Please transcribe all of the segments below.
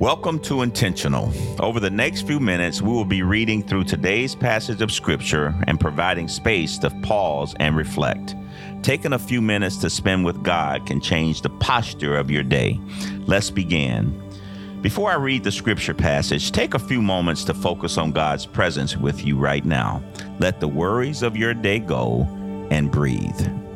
Welcome to Intentional. Over the next few minutes, we will be reading through today's passage of Scripture and providing space to pause and reflect. Taking a few minutes to spend with God can change the posture of your day. Let's begin. Before I read the Scripture passage, take a few moments to focus on God's presence with you right now. Let the worries of your day go and breathe.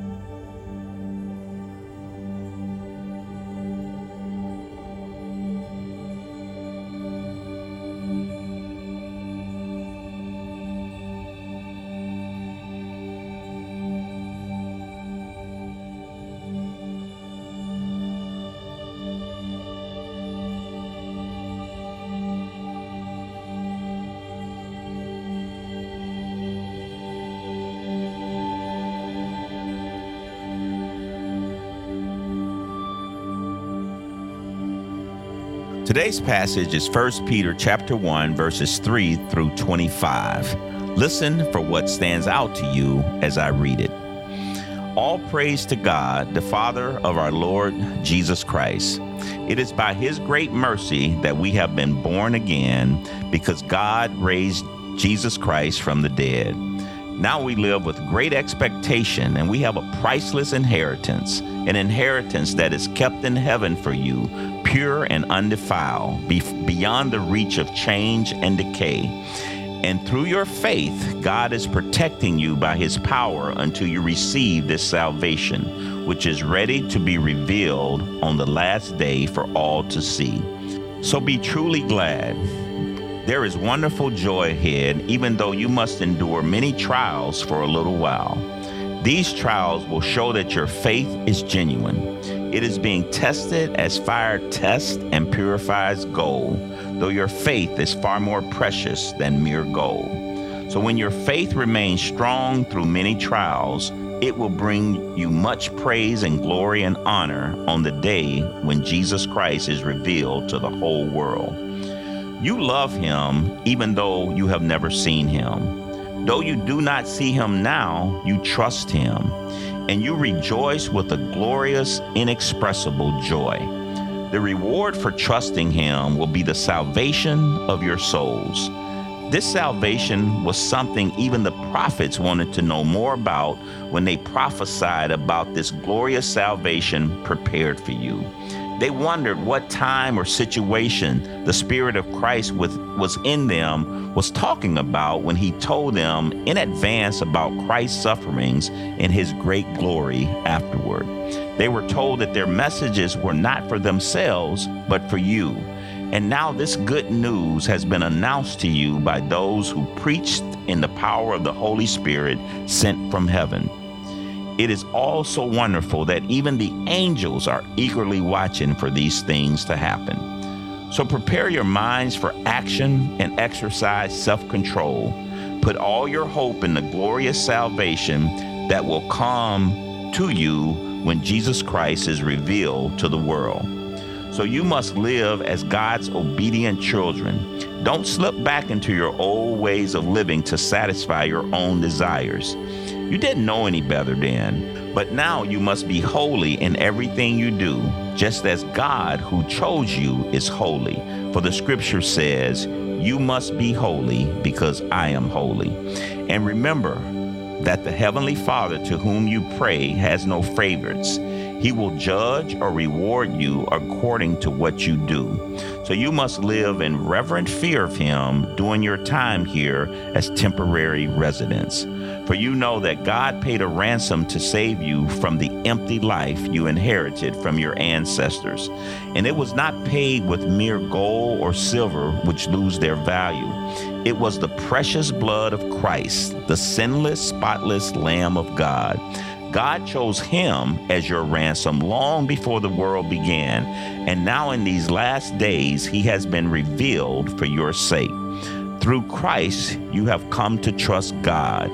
Today's passage is 1 Peter chapter 1 verses 3 through 25. Listen for what stands out to you as I read it. All praise to God, the Father of our Lord Jesus Christ. It is by his great mercy that we have been born again because God raised Jesus Christ from the dead. Now we live with great expectation and we have a priceless inheritance, an inheritance that is kept in heaven for you pure and undefiled, be beyond the reach of change and decay. And through your faith, God is protecting you by his power until you receive this salvation, which is ready to be revealed on the last day for all to see. So be truly glad. There is wonderful joy ahead, even though you must endure many trials for a little while. These trials will show that your faith is genuine. It is being tested as fire tests and purifies gold, though your faith is far more precious than mere gold. So when your faith remains strong through many trials, it will bring you much praise and glory and honor on the day when Jesus Christ is revealed to the whole world. You love him even though you have never seen him. Though you do not see him now, you trust him and you rejoice with a glorious, inexpressible joy. The reward for trusting Him will be the salvation of your souls. This salvation was something even the prophets wanted to know more about when they prophesied about this glorious salvation prepared for you. They wondered what time or situation the Spirit of Christ was in them was talking about when he told them in advance about Christ's sufferings and his great glory afterward. They were told that their messages were not for themselves, but for you. And now this good news has been announced to you by those who preached in the power of the Holy Spirit sent from heaven. It is all so wonderful that even the angels are eagerly watching for these things to happen. So prepare your minds for action and exercise self control. Put all your hope in the glorious salvation that will come to you when Jesus Christ is revealed to the world. So you must live as God's obedient children. Don't slip back into your old ways of living to satisfy your own desires. You didn't know any better then, but now you must be holy in everything you do, just as God who chose you is holy. For the scripture says, You must be holy because I am holy. And remember that the Heavenly Father to whom you pray has no favorites. He will judge or reward you according to what you do. So you must live in reverent fear of Him during your time here as temporary residents. For you know that God paid a ransom to save you from the empty life you inherited from your ancestors. And it was not paid with mere gold or silver, which lose their value. It was the precious blood of Christ, the sinless, spotless Lamb of God God chose him as your ransom long before the world began, and now in these last days he has been revealed for your sake. Through Christ, you have come to trust God,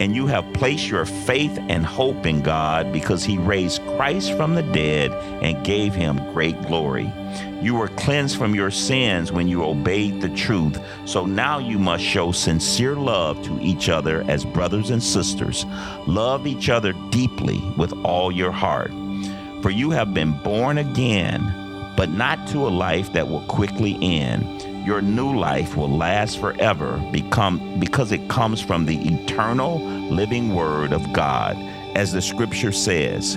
and you have placed your faith and hope in God because he raised Christ from the dead and gave him great glory. You were cleansed from your sins when you obeyed the truth. So now you must show sincere love to each other as brothers and sisters. Love each other deeply with all your heart. For you have been born again, but not to a life that will quickly end. Your new life will last forever become, because it comes from the eternal living word of God. As the scripture says,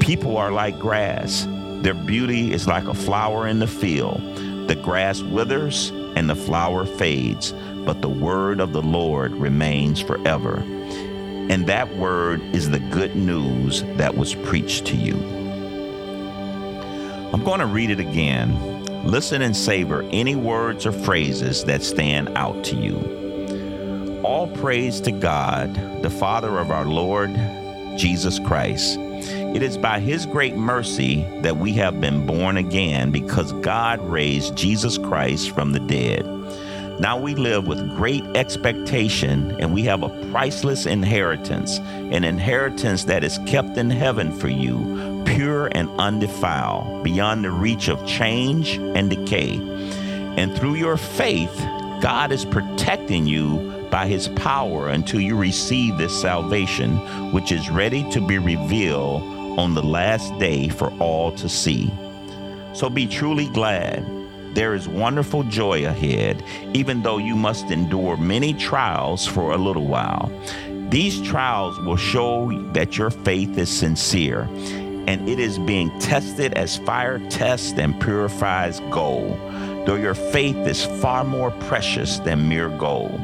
people are like grass. Their beauty is like a flower in the field. The grass withers and the flower fades, but the word of the Lord remains forever. And that word is the good news that was preached to you. I'm going to read it again. Listen and savor any words or phrases that stand out to you. All praise to God, the Father of our Lord Jesus Christ. It is by His great mercy that we have been born again because God raised Jesus Christ from the dead. Now we live with great expectation and we have a priceless inheritance, an inheritance that is kept in heaven for you, pure and undefiled, beyond the reach of change and decay. And through your faith, God is protecting you by his power until you receive this salvation, which is ready to be revealed on the last day for all to see. So be truly glad there is wonderful joy ahead, even though you must endure many trials for a little while. These trials will show that your faith is sincere and it is being tested as fire tests and purifies gold, though your faith is far more precious than mere gold.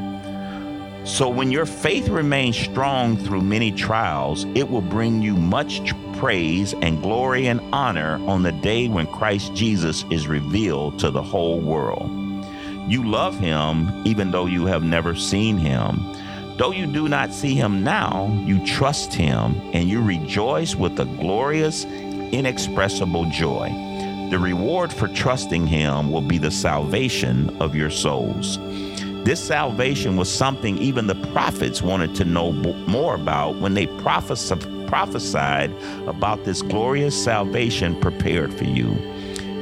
So, when your faith remains strong through many trials, it will bring you much praise and glory and honor on the day when Christ Jesus is revealed to the whole world. You love him even though you have never seen him. Though you do not see him now, you trust him and you rejoice with a glorious, inexpressible joy. The reward for trusting him will be the salvation of your souls. This salvation was something even the prophets wanted to know more about when they prophesied about this glorious salvation prepared for you.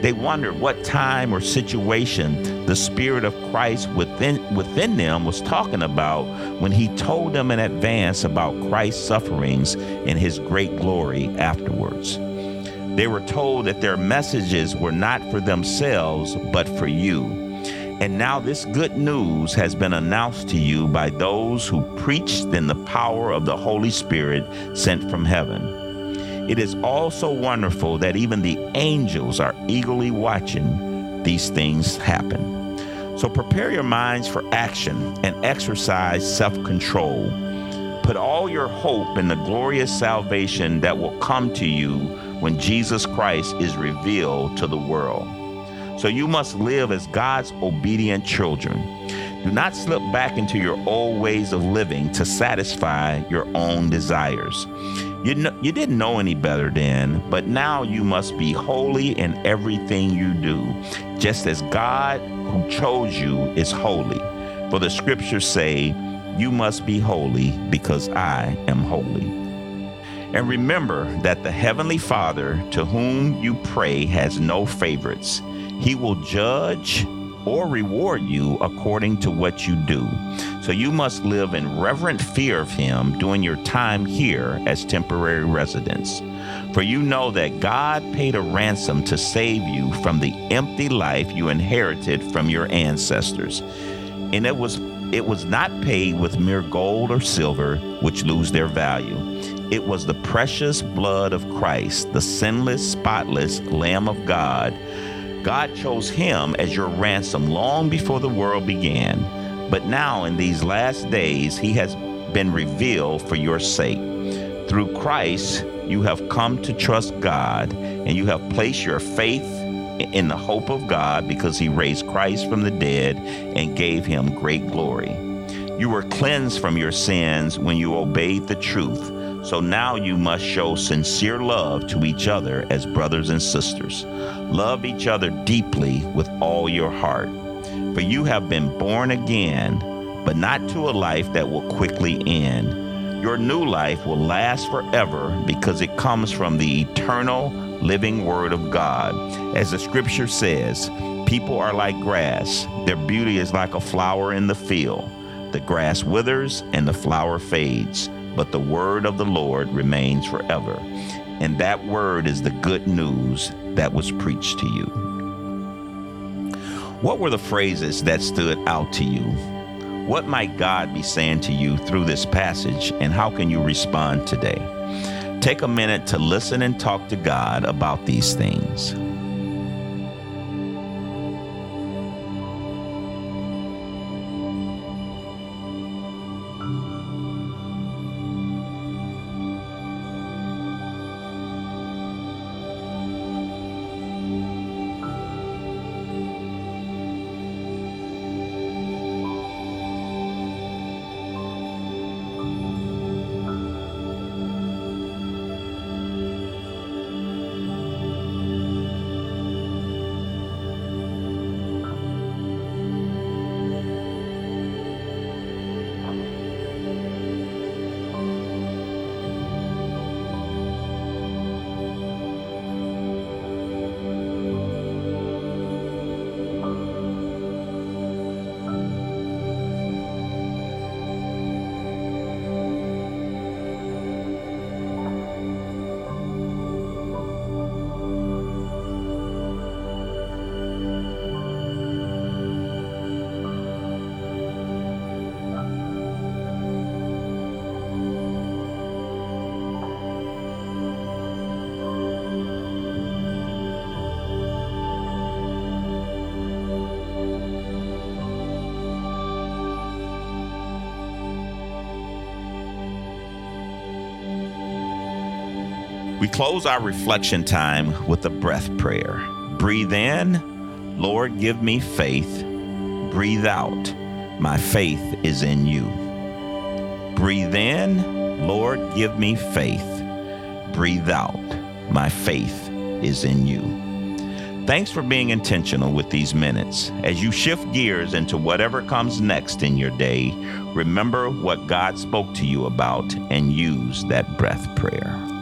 They wondered what time or situation the Spirit of Christ within, within them was talking about when He told them in advance about Christ's sufferings and His great glory afterwards. They were told that their messages were not for themselves, but for you and now this good news has been announced to you by those who preached in the power of the Holy Spirit sent from heaven. It is also wonderful that even the angels are eagerly watching these things happen. So prepare your minds for action and exercise self control. Put all your hope in the glorious salvation that will come to you when Jesus Christ is revealed to the world. So you must live as God's obedient children. Do not slip back into your old ways of living to satisfy your own desires. You, know, you didn't know any better then, but now you must be holy in everything you do, just as God who chose you is holy. For the scriptures say, You must be holy because I am holy. And remember that the Heavenly Father to whom you pray has no favorites. He will judge or reward you according to what you do. So you must live in reverent fear of him during your time here as temporary residents. For you know that God paid a ransom to save you from the empty life you inherited from your ancestors. And it was it was not paid with mere gold or silver, which lose their value. It was the precious blood of Christ, the sinless, spotless Lamb of God God chose him as your ransom long before the world began. But now, in these last days, he has been revealed for your sake. Through Christ, you have come to trust God, and you have placed your faith in the hope of God because he raised Christ from the dead and gave him great glory. You were cleansed from your sins when you obeyed the truth so now you must show sincere love to each other as brothers and sisters. Love each other deeply with all your heart. For you have been born again, but not to a life that will quickly end. Your new life will last forever because it comes from the eternal living Word of God. As the scripture says, people are like grass, their beauty is like a flower in the field. The grass withers and the flower fades but the word of the Lord remains forever. And that word is the good news that was preached to you. What were the phrases that stood out to you? What might God be saying to you through this passage, and how can you respond today? Take a minute to listen and talk to God about these things. We close our reflection time with a breath prayer. Breathe in, Lord, give me faith. Breathe out, my faith is in you. Breathe in, Lord, give me faith. Breathe out, my faith is in you. Thanks for being intentional with these minutes. As you shift gears into whatever comes next in your day, remember what God spoke to you about and use that breath prayer.